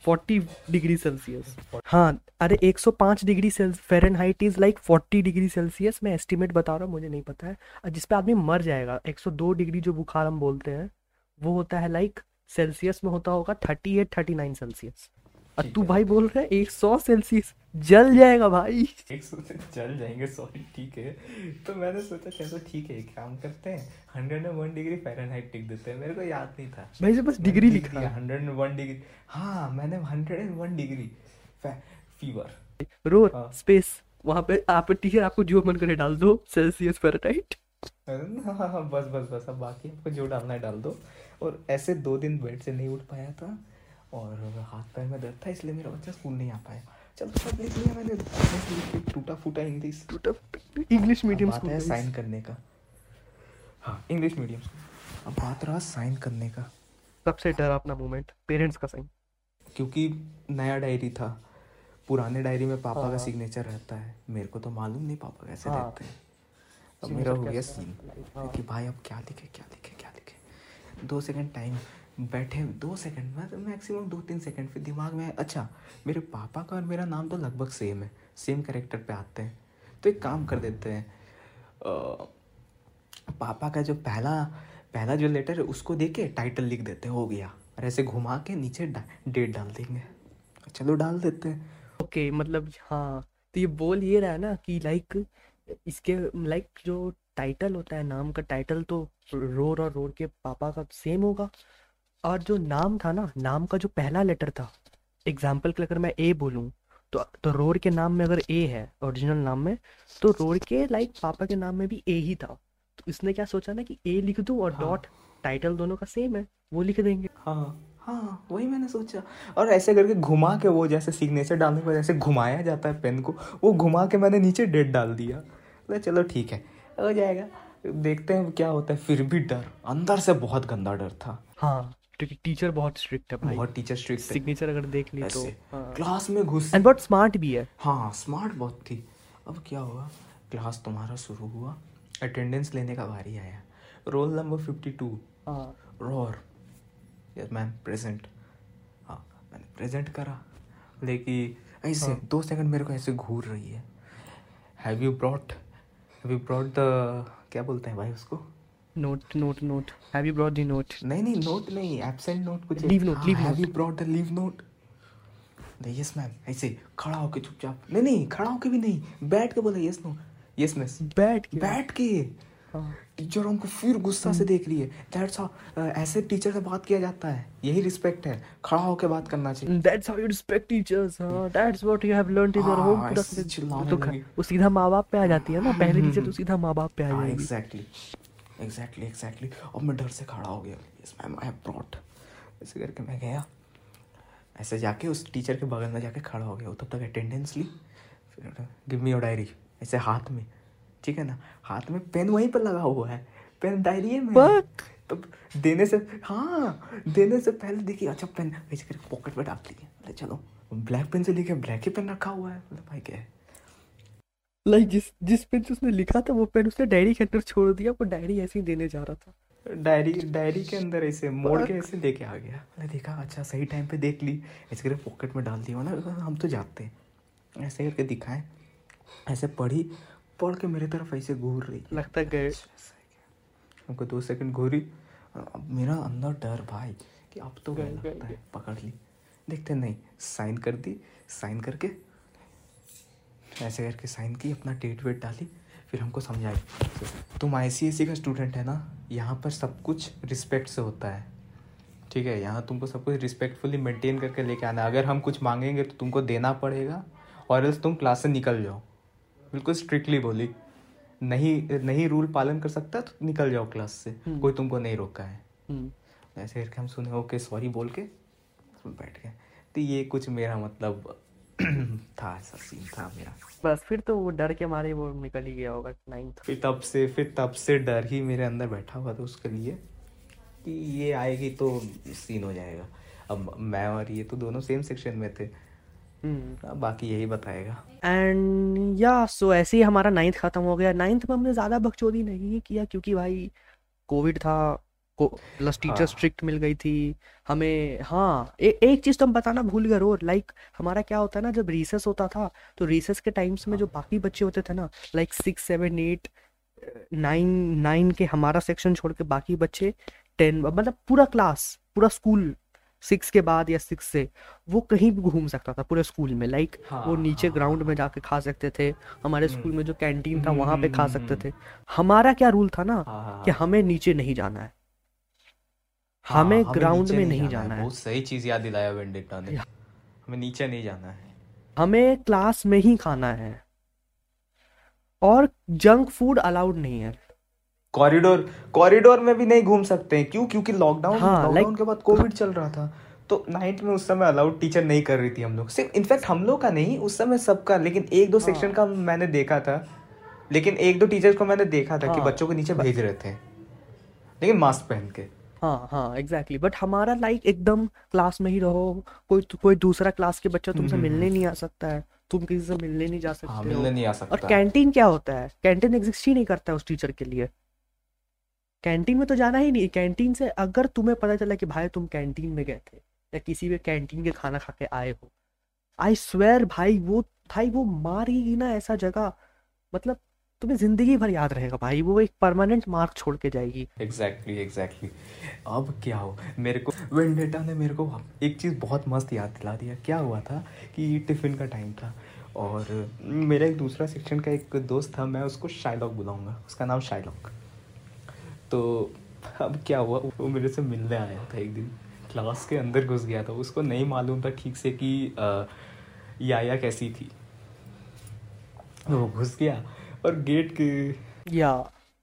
फोर्टी डिग्री सेल्सियस। हाँ अरे 105 degree Fahrenheit is like 40 degree Celsius मैं एस्टिमेट बता रहा हूँ मुझे नहीं पता है। जिसपे जिस आदमी मर जाएगा 102 डिग्री जो बुखार हम बोलते हैं वो होता है लाइक सेल्सियस में होता होगा 38 39 सेल्सियस। और तू भाई बोल रहे हैं एक सौ सेल्सियस? जल जाएगा भाई। चल जाएँगे सॉरी ठीक है। तो मैंने सोचा चलो ठीक है काम करते हैं। Hundred and one degree Fahrenheit tick देते हैं। मेरे को याद नहीं था। भाई से बस डिग्री लिखा। है हंड्रेड एंड वन डिग्री हाँ मैंने hundred and one degree fever हाँ। स्पेस वहाँ पे आप टीचर आपको जो मन करे डाल दो सेल्सियस फ़ारेनहाइट हाँ हाँ हाँ बस बस बस अब बाकी आपको जो डालना है डाल दो। और ऐसे दो दिन बेड से नहीं उठ पाया था। और हाथ पैर में दर्द था इसलिए मेरा बच्चा स्कूल नहीं आ पाया। चलो सब लिख लिया मैंने। के टूटा फूटा इंग्लिश इंग्लिश मीडियम स्कूल है साइन करने का। हाँ इंग्लिश मीडियम स्कूल अब बात रहा साइन करने का। सबसे डरावना मोमेंट पेरेंट्स का साइन क्योंकि नया डायरी था। पुराने डायरी में पापा का हाँ। सिग्नेचर रहता है। मेरे को तो मालूम नहीं पापा कैसे हाँ। रहते हैं। अब मेरा हो गया सीन है, हाँ। कि भाई अब क्या लिखे क्या लिखे क्या दो सेकंड टाइम बैठे दो सेकंड में मैक्सिमम दो तीन सेकंड फिर दिमाग में अच्छा मेरे पापा का और मेरा नाम तो लगभग सेम है सेम करेक्टर पे आते हैं। तो एक काम कर देते हैं अ, पापा का जो पहला पहला जो लेटर है उसको दे के टाइटल लिख देते हैं हो गया। और ऐसे घुमा के नीचे डेट डाल देंगे। चलो डाल देते हैं। ओके okay, मतलब हाँ तो ये बोल ये रहा है ना कि लाइक इसके लाइक जो टाइटल होता है नाम का टाइटल तो रोर और रोर के पापा का सेम होगा। और जो नाम था ना नाम का जो पहला लेटर था एग्ज़ाम्पल के अगर मैं ए बोलूँ तो तो रोर के नाम में अगर ए है ओरिजिनल नाम में तो रोर के लाइक पापा के नाम में भी ए ही था। तो इसने क्या सोचा ना कि ए लिख दूँ और हाँ। डॉट टाइटल दोनों का सेम है वो लिख देंगे। हाँ। हाँ वही मैंने सोचा। और ऐसे करके घुमा के वो जैसे सिग्नेचर डालने के बाद ऐसे घुमाया जाता है पेन को वो घुमा के मैंने नीचे डेट डाल दिया। चलो ठीक है। हो जाएगा। देखते हैं क्या होता है फिर भी डर। अंदर से बहुत गंदा डर था। हाँ क्योंकि टीचर बहुत स्ट्रिक्ट है भाई। बहुत टीचर स्ट्रिक्ट सिग्नेचर अगर देख ली तो हाँ। क्लास में घुस एंड बहुत स्मार्ट भी है। हाँ स्मार्ट बहुत थी। अब क्या हुआ? क्लास तुम्हारा शुरू हुआ। अटेंडेंस लेने का बारी आया। रोल नंबर फिफ्टी टू हाँ। रोर यस मैम प्रेजेंट हाँ मैंने प्रेजेंट करा। लेकिन ऐसे हाँ। दो सेकंड मेरे को ऐसे घूर रही है। Have you brought have you brought the क्या बोलते हैं भाई उसको? Note note note have you brought the note नहीं नहीं नोट नहीं एब्सेंट नोट कुछ leave note leave have you brought the leave note yes ma'am ऐसे खड़ा होके चुपचाप। नहीं नहीं खड़ा होके भी नहीं। बैठ के बोला यस नो यस मिस बैठ के। बैठ के। टीचर हमको फिर गुस्सा से देख रही है। दैट्स हाउ ऐसे टीचर से बात किया जाता है। यही रिस्पेक्ट है। खड़ा होके बात करना चाहिए। That's how you respect teachers हाँ। That's what you have learned in your home हाँ, तो वो सीधा माँ बाप पे आ जाती है ना। पहले टीचर तो सीधा माँ बाप पे आ हाँ जाएगी। एग्जैक्टली एग्जैक्टली एग्जैक्टली और मैं डर से खड़ा हो गया। Yes ma'am I have brought ऐसे करके मैं गया। ऐसे जाके उस टीचर के बगल में जाके खड़ा हो गया। वो तब तक अटेंडेंस ली। फिर गिव मी योर डायरी ऐसे हाथ में। ठीक है ना? हाथ में पेन वहीं पर लगा हुआ है। पेन डायरी में. तो देने से हाँ देने से पहले देखिए अच्छा पेन ऐसे करके पॉकेट में डाल दिए अरे चलो ब्लैक पेन से लिखे ब्लैक ही पेन रखा हुआ है। मतलब भाई क्या है? लाइक जिस जिस पेन से उसने लिखा था वो पेन उसने डायरी के अंदर छोड़ दिया। वो डायरी ऐसे ही देने जा रहा था। डायरी डायरी के अंदर ऐसे मोड़ के ऐसे लेके आ गया। मैंने देखा अच्छा सही टाइम पे देख ली। ऐसे करके पॉकेट में डाल दिया। वरना हम तो जाते हैं। ऐसे करके दिखाएँ। ऐसे पढ़ी। पढ़ के मेरे तरफ़ ऐसे घूर रही लगता गए। हमको दो सेकंड घूरी। अब मेरा अंदर डर भाई कि अब तो गए, लगता है पकड़ ली। देखते नहीं साइन कर दी साइन करके ऐसे करके साइन की अपना डेट वेट डाली फिर हमको समझाई। तुम आई सी का स्टूडेंट है ना यहाँ पर सब कुछ रिस्पेक्ट से होता है। ठीक है यहाँ तुमको सब कुछ रिस्पेक्टफुली मेंटेन करके लेके आना। अगर हम कुछ मांगेंगे तो तुमको देना पड़ेगा और else तुम क्लास से निकल जाओ। बिल्कुल स्ट्रिक्टली बोली नहीं नहीं रूल पालन कर सकता तो निकल जाओ क्लास से। कोई तुमको नहीं रोका है। हम्म। ऐसे करके हम सुने ओके सॉरी बोल के बैठ गए। तो ये कुछ मेरा मतलब था ऐसा सीन था मेरा। बस फिर तो वो डर के मारे वो निकल ही गया होगा नाइन्थ फिर तब से फिर तब से डर ही मेरे अंदर बैठा हुआ था उसके लिए कि ये आएगी तो सीन हो जाएगा। अब मैं और ये तो दोनों सेम सेक्शन में थे। हम्म बाकी यही बताएगा। एंड या सो ऐसे ही हमारा नाइन्थ खत्म हो गया। नाइन्थ में हमने ज़्यादा बकचोदी नहीं किया क्योंकि भाई कोविड था को प्लस टीचर हाँ। स्ट्रिक्ट मिल गई थी। हमें हाँ ए, एक चीज़ तो हम बताना भूल गए रोर लाइक हमारा क्या होता है ना जब रिसेस होता था तो रिसेस के टाइम्स में जो बाकी बच्चे होते थे ना like six seven eight nine nine के हमारा सेक्शन छोड़ के बाकी बच्चे टेन मतलब पूरा क्लास पूरा स्कूल सिक्स के बाद या सिक्स से वो कहीं भी घूम सकता था पूरे स्कूल में लाइक हाँ, वो नीचे हाँ, ग्राउंड में जाके खा सकते थे हमारे स्कूल में जो कैंटीन था हम्म, वहाँ पे हम्म, खा हम्म, सकते हम्म। थे। हमारा क्या रूल था ना हाँ हाँ। कि। हमें नीचे नहीं जाना है। हाँ, हमें ग्राउंड में नहीं जाना है। बहुत सही चीज़ याद दिलाया वेंडेटा ने। हमें नीचे नहीं जाना है। हमें क्लास में ही खाना है। और जंक फ़ूड अलाउड नहीं है। कॉरिडोर कॉरिडोर में भी नहीं घूम सकते हैं। क्यों? क्योंकि लॉकडाउन हाँ, लॉकडाउन like- के बाद कोविड चल रहा था। तो नाइन्थ में उस समय अलाउड टीचर नहीं कर रही थी हम लोग। सिर्फ़ इनफैक्ट हम लोग का नहीं उस समय सबका लेकिन एक दो सेक्शन हाँ। का मैंने देखा था। लेकिन एक दो टीचर्स को मैंने देखा था कि हाँ। बच्चों को नीचे भेज रहे थे। लेकिन मास्क पहन के। हाँ हाँ एग्जैक्टली बट हमारा लाइक एकदम क्लास में ही रहो। कोई कोई दूसरा क्लास के बच्चा तुमसे हम्म, मिलने नहीं आ सकता है। तुम किसी से मिलने नहीं जा सकते हाँ। मिलने नहीं आ सकता। और कैंटीन क्या होता है? कैंटीन एग्जिस्ट ही नहीं करता है उस टीचर के लिए। कैंटीन में तो जाना ही नहीं। कैंटीन से अगर तुम्हें पता चला कि भाई तुम कैंटीन में गए थे या किसी भी कैंटीन के खाना खा के आए हो आई स्वेयर भाई वो भाई वो मारेगी ना ऐसा जगह। मतलब तुम्हें ज़िंदगी भर याद रहेगा भाई वो एक परमानेंट मार्क छोड़ के जाएगी। Exactly exactly, exactly exactly. अब क्या हो? मेरे को वेंडेटा ने मेरे को एक चीज़ बहुत मस्त याद दिला दिया क्या हुआ था कि टिफ़िन का टाइम था और मेरा एक दूसरा सेक्शन का एक दोस्त था मैं उसको शाइलॉक बुलाऊँगा। उसका नाम शाइलॉक तो अब क्या हुआ? वो मेरे से मिलने आया था एक दिन। क्लास के अंदर घुस गया था। उसको नहीं मालूम था ठीक से कि याया कैसी थी। वो घुस गया और गेट के या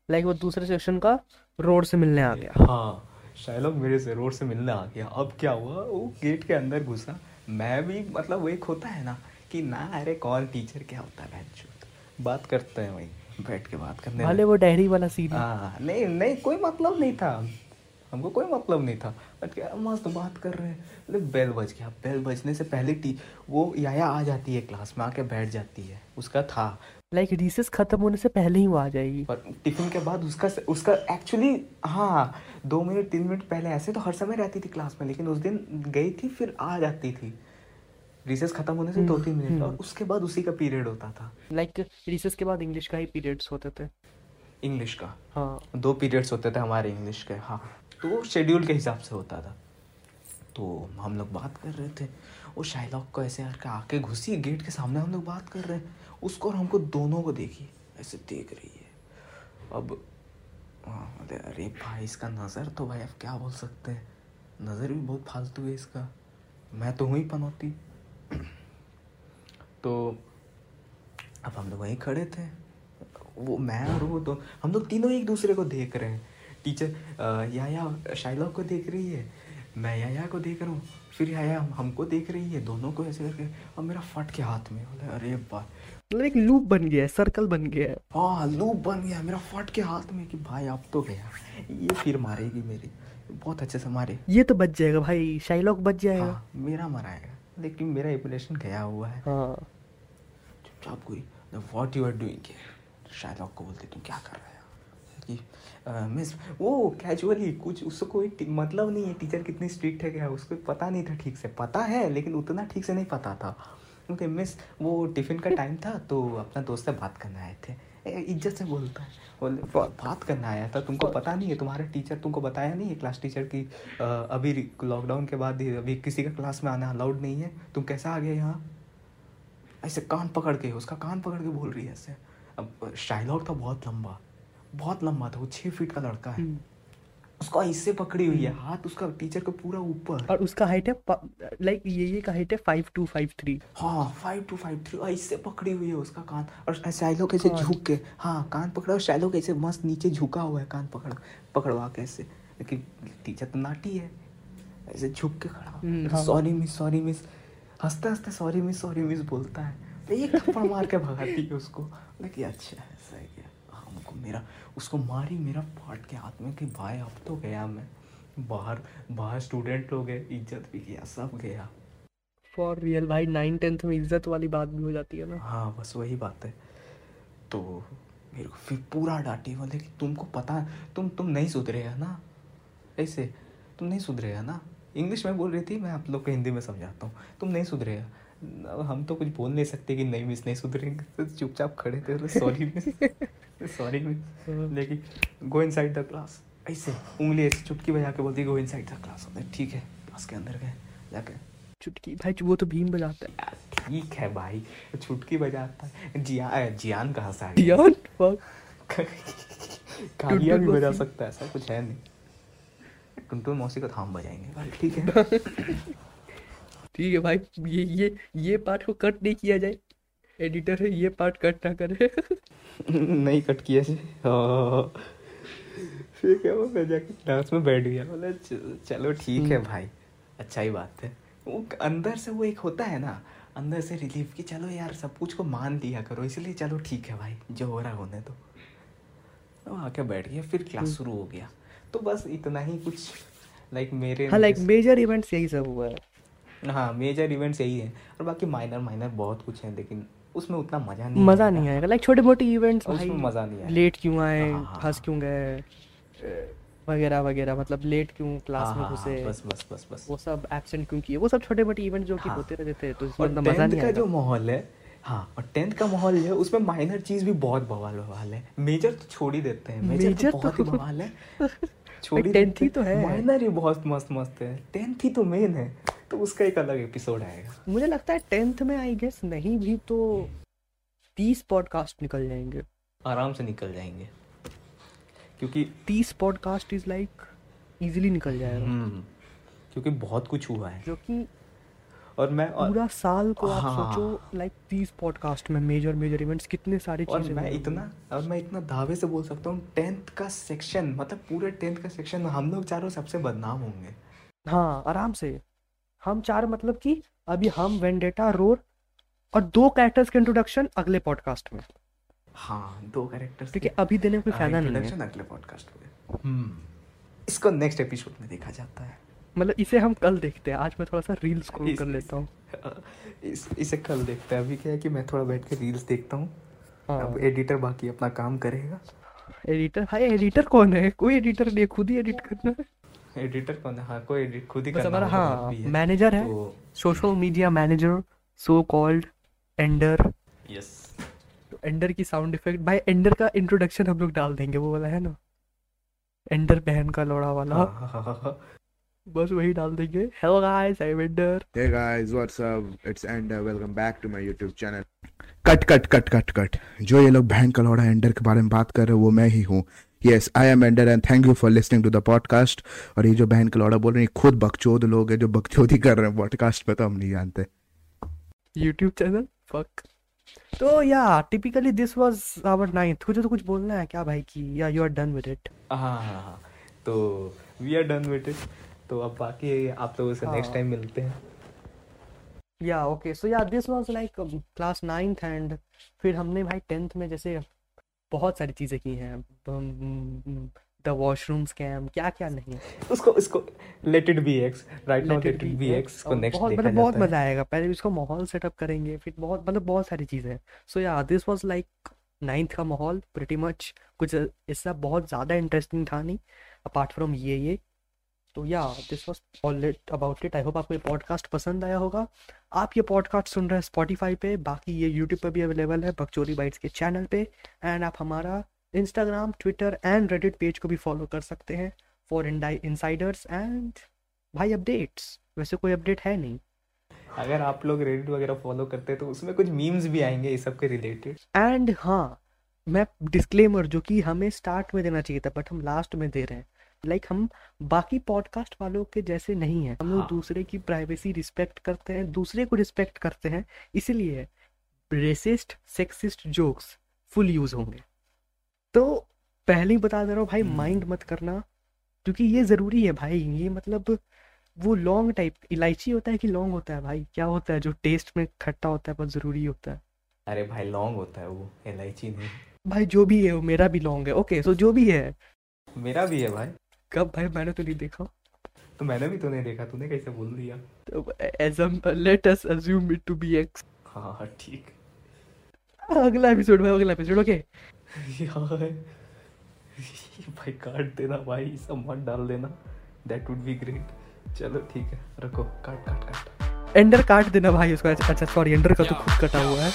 लाइक वो दूसरे सेक्शन का रोड से मिलने आ गया। हाँ शायलॉक मेरे से रोड से मिलने आ गया। अब क्या हुआ? वो गेट के अंदर घुसा। मैं भी मतलब वो एक होता है ना कि ना अरे कौन टीचर क्या होता है बात करते हैं वही। बैठ के बात करने भले वो डायरी वाला सीन हाँ। नहीं नहीं कोई मतलब नहीं था। हमको कोई मतलब नहीं था। बट क्या मस्त बात कर रहे हैं। मतलब बेल बज गया। बेल बजने से पहले टी वो याया आ जाती है क्लास में आके बैठ जाती है। उसका था। लाइक रिसेस खत्म होने से पहले ही वो आ जाएगी। पर टिफ़िन के बाद उसका उसका एक्चुअली हाँ दो मिनट तीन मिनट पहले ऐसे तो हर समय रहती थी क्लास में लेकिन उस दिन गई थी फिर आ जाती थी। रिसेस खत्म होने से दो तीन मिनट और उसके बाद उसी का पीरियड होता था। लाइक रिसेस के बाद इंग्लिश का ही पीरियड्स होते थे। इंग्लिश का? हाँ। दो पीरियड्स होते थे हमारे इंग्लिश के हाँ। तो वो शेड्यूल के हिसाब से होता था। तो हम लोग बात कर रहे थे वो शाइलॉक को ऐसे करके आके घुसी गेट के सामने हम लोग बात कर रहे हैं। उसको और हमको दोनों को देखी ऐसे देख रही है। अब हाँ, अरे भाई इसका नज़र तो भाई अब क्या बोल सकते हैं? नज़र भी बहुत फालतू है इसका। मैं तो हूँ ही पनौती। तो अब हम लोग वहीं खड़े थे। वो मैं और वो दो हम लोग तीनों एक दूसरे को देख रहे हैं। टीचर याया शाइलॉक को देख रही है मैं याया को देख रहा हूँ फिर याया हमको देख रही है दोनों को ऐसे करके अब मेरा फट के हाथ में बोले अरे बा मतलब एक लूप बन गया है सर्कल बन गया है। हाँ लूप बन गया है मेरा फट के हाथ में कि भाई अब तो गया। ये फिर मारेगी मेरी बहुत अच्छे से मारे। ये तो बच जाएगा भाई शाइलॉक बच जाएगा। हाँ मेरा मराएगा लेकिन मेरा एपुलेशन गया हुआ है। हाँ। चुपचाप कोई what you are doing Shylock को बोलते, तुम क्या कर रहे हो? कि मिस वो कैजुअली कुछ उसको कोई मतलब नहीं है टीचर कितनी स्ट्रिक्ट है क्या? उसको पता नहीं था ठीक से। पता है, लेकिन उतना ठीक से नहीं पता था। ओके मिस वो टिफ़िन का टाइम था तो अपना दोस्त से बात करने आए थे। इज़्ज़त से बोलता है। बोले बात करना आया था, तुमको पता नहीं है, तुम्हारे टीचर तुमको बताया नहीं है क्लास टीचर की अभी लॉकडाउन के बाद अभी किसी का क्लास में आना अलाउड नहीं है। तुम कैसे आ गए यहाँ? ऐसे कान पकड़ के उसका कान पकड़ के बोल रही है ऐसे। अब शाइलॉट था बहुत लंबा बहुत लंबा था वो छः फीट का लड़का है। हम्म। उसको ऐसे पकड़ी हुई है हाथ उसका टीचर के पूरा ऊपर। और उसका हाइट है लाइक ये ये का हाइट है फाइव टू फाइव थ्री हाँ फाइव टू फाइव थ्री ऐसे पकड़ी हुई है उसका कान। और शैलो कैसे झुक के हाँ कान पकड़ा और शैलो कैसे मस्त नीचे झुका हुआ है कान पकड़ पकड़वा के ऐसे। लेकिन टीचर तो नाटी है ऐसे झुक के खड़ा। सॉरी मिस सॉरी मिस हँसते हँसते सॉरी मिस सॉरी मिस बोलता है। एक थप्पड़ मार के भगाती है उसको। लेकिन अच्छा ऐसा है क्या? हमको मेरा उसको मारी मेरा फाट के हाथ में कि भाई अब तो गया मैं। बाहर बाहर स्टूडेंट लोग हैं इज़्ज़त भी गया सब गया। फॉर रियल भाई नाइन टेंथ में इज़्ज़त वाली बात भी हो जाती है ना। हाँ बस वही बात है। तो मेरे को फिर पूरा डांटी बोले कि तुमको पता है तुम तुम नहीं सुधरे है ना? ऐसे तुम नहीं सुधरे है ना? इंग्लिश में बोल रही थी मैं आप लोग को हिंदी में समझाता हूँ। तुम नहीं सुधरे हम तो कुछ बोल नहीं सकते कि नहीं मिस नहीं सुधरेंगे। तो चुपचाप खड़े थे सॉरी मिस सॉरी मिस लेकिन go inside the class ऐसे उंगली ऐसे चुटकी बजा के बोलती go inside the class ठीक है क्लास के अंदर गए जाके। चुटकी भाई वो तो भीम बजाता है। ठीक है भाई चुटकी बजाता है। जियान जियान कहाँ से fuck. कालिया भी बजा सकता है ऐसा कुछ है नहीं। टुनटुन मौसी का थाम बजाएँगे। भाई ठीक है। ठीक है भाई ये ये ये पार्ट को कट नहीं किया जाए। एडिटर है ये पार्ट कट ना करे। नहीं कट किया जी हाँ। फिर क्या वो मैं जाके क्लास में बैठ गया। बोले चलो ठीक है भाई अच्छा ही बात है। वो अंदर से वो एक होता है ना अंदर से रिलीफ कि चलो यार सब कुछ को मान लिया करो इसलिए चलो ठीक है भाई जो हो रहा है होने दो। तो आके बैठ गया फिर क्लास शुरू हो गया। तो बस इतना ही कुछ लाइक मेरे हाँ लाइक मेजर इवेंट्स यही सब हुआ है। हाँ मेजर इवेंट्स यही है। और बाकी माइनर माइनर बहुत कुछ है लेकिन उसमें उतना मज़ा नहीं मज़ा। नहीं आएगा। लाइक छोटे मोटे इवेंट्स उसमें भाई मज़ा नहीं आएगा। लेट क्यों आए? हाँ, हाँ, फंस क्यों गए? वगैरह वगैरह मतलब लेट क्यों क्लास हाँ, में घुसे? बस बस बस बस। वो सब एब्सेंट क्यों किए? वो सब छोटे मोटे इवेंट जो कि। होते रहते थे तो इसमें मज़ा नहीं का जो माहौल है हाँ और टेंथ का माहौल है उसमें माइनर चीज़ भी बहुत बवाल बवाल है। मेजर तो छोड़ ही देते हैं मेजर तो बहुत ही तो- बवाल है। छोड़ ही 10th ही तो है। माइनर ही बहुत मस्त मस्त है। टेंथ ही तो मेन है तो उसका एक अलग एपिसोड आएगा। मुझे लगता है टेंथ में आई गेस नहीं भी तो तीस पॉडकास्ट निकल जाएँगे। आराम से निकल जाएँगे। क्योंकि तीस पॉडकास्ट इज़ लाइक इजीली निकल जाएगा। हम्म, क्योंकि बहुत कुछ हुआ है। जो कि और मैं और, पूरा साल को आप हाँ। सोचो लाइक तीस पॉडकास्ट में मेजर मेजर इवेंट्स कितने सारी और मैं इतना और मैं इतना दावे से बोल सकता हूँ टेंथ का सेक्शन मतलब पूरे टेंथ का सेक्शन में हम लोग चारों सबसे बदनाम होंगे। हाँ आराम से। हम चार मतलब कि अभी हम वेंडेटा रोर और दो कैरेक्टर्स के इंट्रोडक्शन अगले पॉडकास्ट में। हाँ दो कैरेक्टर्स क्योंकि अभी देने में कोई फ़ायदा नहीं है। अगले पॉडकास्ट पे हम्म। इसको नेक्स्ट एपिसोड में देखा जाता है। मतलब इसे हम कल देखते हैं। आज मैं थोड़ा सा रील्स स्क्रॉल कर लेता हूँ। इस इसे कल देखते हैं। अभी क्या है कि मैं थोड़ा बैठ के रील्स देखता हूँ। हाँ। अब एडिटर बाकी अपना काम करेगा। एडिटर हाय एडिटर कौन है? कोई एडिटर नहीं खुद ही एडिट करना है। एडिटर कौन है? हाँ कोई एडिट खुद ही करना हमारा हाँ है। मैनेजर है। तो social media manager so called Ender yes तो एंडर की साउंड इफ़ेक्ट भाई एंडर का इंट्रोडक्शन हम लोग डाल देंगे वो वाला है ना? एंडर बहन का लोड़ा वाला। हाँ, बस वही डाल देंगे। Hello guys I am Ender Hey guys, what's up? It's Ender. Welcome back to my YouTube channel. Cut cut cut cut cut जो ये लोग बहन कलौड़ा एंडर के बारे में बात कर रहे हैं वो मैं ही हूँ। Yes I am Ender and thank you for listening to the podcast और ये जो बहन कलौड़ा बोल रहे हैं खुद बकचोद लोग हैं जो बकचोदी कर रहे हैं। पॉडकास्ट पे तो हम नहीं जानते। यूट्यूब चैनल फक तो yeah typically this was our ninth तुझे तो कुछ बोलना है क्या भाई की? Yeah you are done with it हाँ हाँ हाँ। तो we are done with it तो अब बाकी आप लोगों से नेक्स्ट हाँ। टाइम मिलते हैं। Yeah okay so yeah this was like class ninth and फिर हमने भाई टेंथ में जैसे बहुत सारी चीज़ें की हैं। द वॉशरूम स्कैम क्या क्या नहीं। उसको इसको let it be X right now let it be X को नेक्स्ट बहुत मतलब बहुत मज़ा आएगा। पहले इसका माहौल सेटअप करेंगे फिर बहुत मतलब बहुत सारी चीज़ें। सो yeah this was like ninth का माहौल प्रिटी मच कुछ इससे बहुत ज़्यादा इंटरेस्टिंग था नहीं अपार्ट फ्रॉम ये ये। तो yeah this was all about it I hope आपको ये पॉडकास्ट पसंद आया होगा। आप ये पॉडकास्ट सुन रहे हैं स्पॉटिफाई पे बाकी ये यूट्यूब पे भी अवेलेबल है बकचोदी बाइट्स के चैनल पे। एंड आप हमारा Instagram Twitter and Reddit page को भी फॉलो कर सकते हैं फॉर इनसाइडर्स एंड भाई अपडेट्स वैसे कोई अपडेट है नहीं। अगर आप लोग रेडिट वगैरह फॉलो करते हैं तो उसमें कुछ मीम्स भी आएँगे इस सब के रिलेटेड एंड हाँ मैं डिस्क्लेमर जो कि हमें स्टार्ट में देना चाहिए था बट हम लास्ट में दे रहे हैं। लाइक हम बाकी पॉडकास्ट वालों के जैसे नहीं है। हम लोग हाँ। दूसरे की प्राइवेसी रिस्पेक्ट करते हैं दूसरे को रिस्पेक्ट करते हैं इसीलिए racist sexist jokes full use होंगे। तो पहले ही बता दे रहा हूँ भाई हम्म। माइंड मत करना क्योंकि ये ज़रूरी है भाई ये मतलब वो लॉन्ग टाइप इलायची होता है कि लॉन्ग होता है भाई? क्या होता है जो टेस्ट में खट्टा होता है बहुत ज़रूरी होता है? अरे भाई लॉन्ग होता है वो इलायची नहीं। भाई जो भी है वो मेरा भी लॉन्ग है ओके सो जो भी है। मेरा भी है भाई। कब भाई मैंने तो नहीं देखा। तो मैंने भी तो नहीं देखा तूने कैसे बोल दिया? तो as let us assume it to be X हाँ ठीक। अगला एपिसोड भाई अगला एपिसोड ओके यार भाई काट देना भाई सब मत डाल देना। दैट वुड बी ग्रेट चलो ठीक है रखो काट काट काट। एंडर काट देना भाई उसका अच्छा सॉरी एंडर का तो खुद कटा हुआ है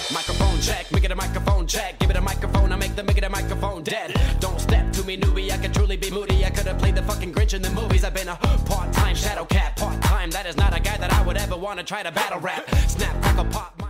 part-time shadow cat, part-time. That is not a guy that I would ever want to try to battle rap. Snap, crackle, pop.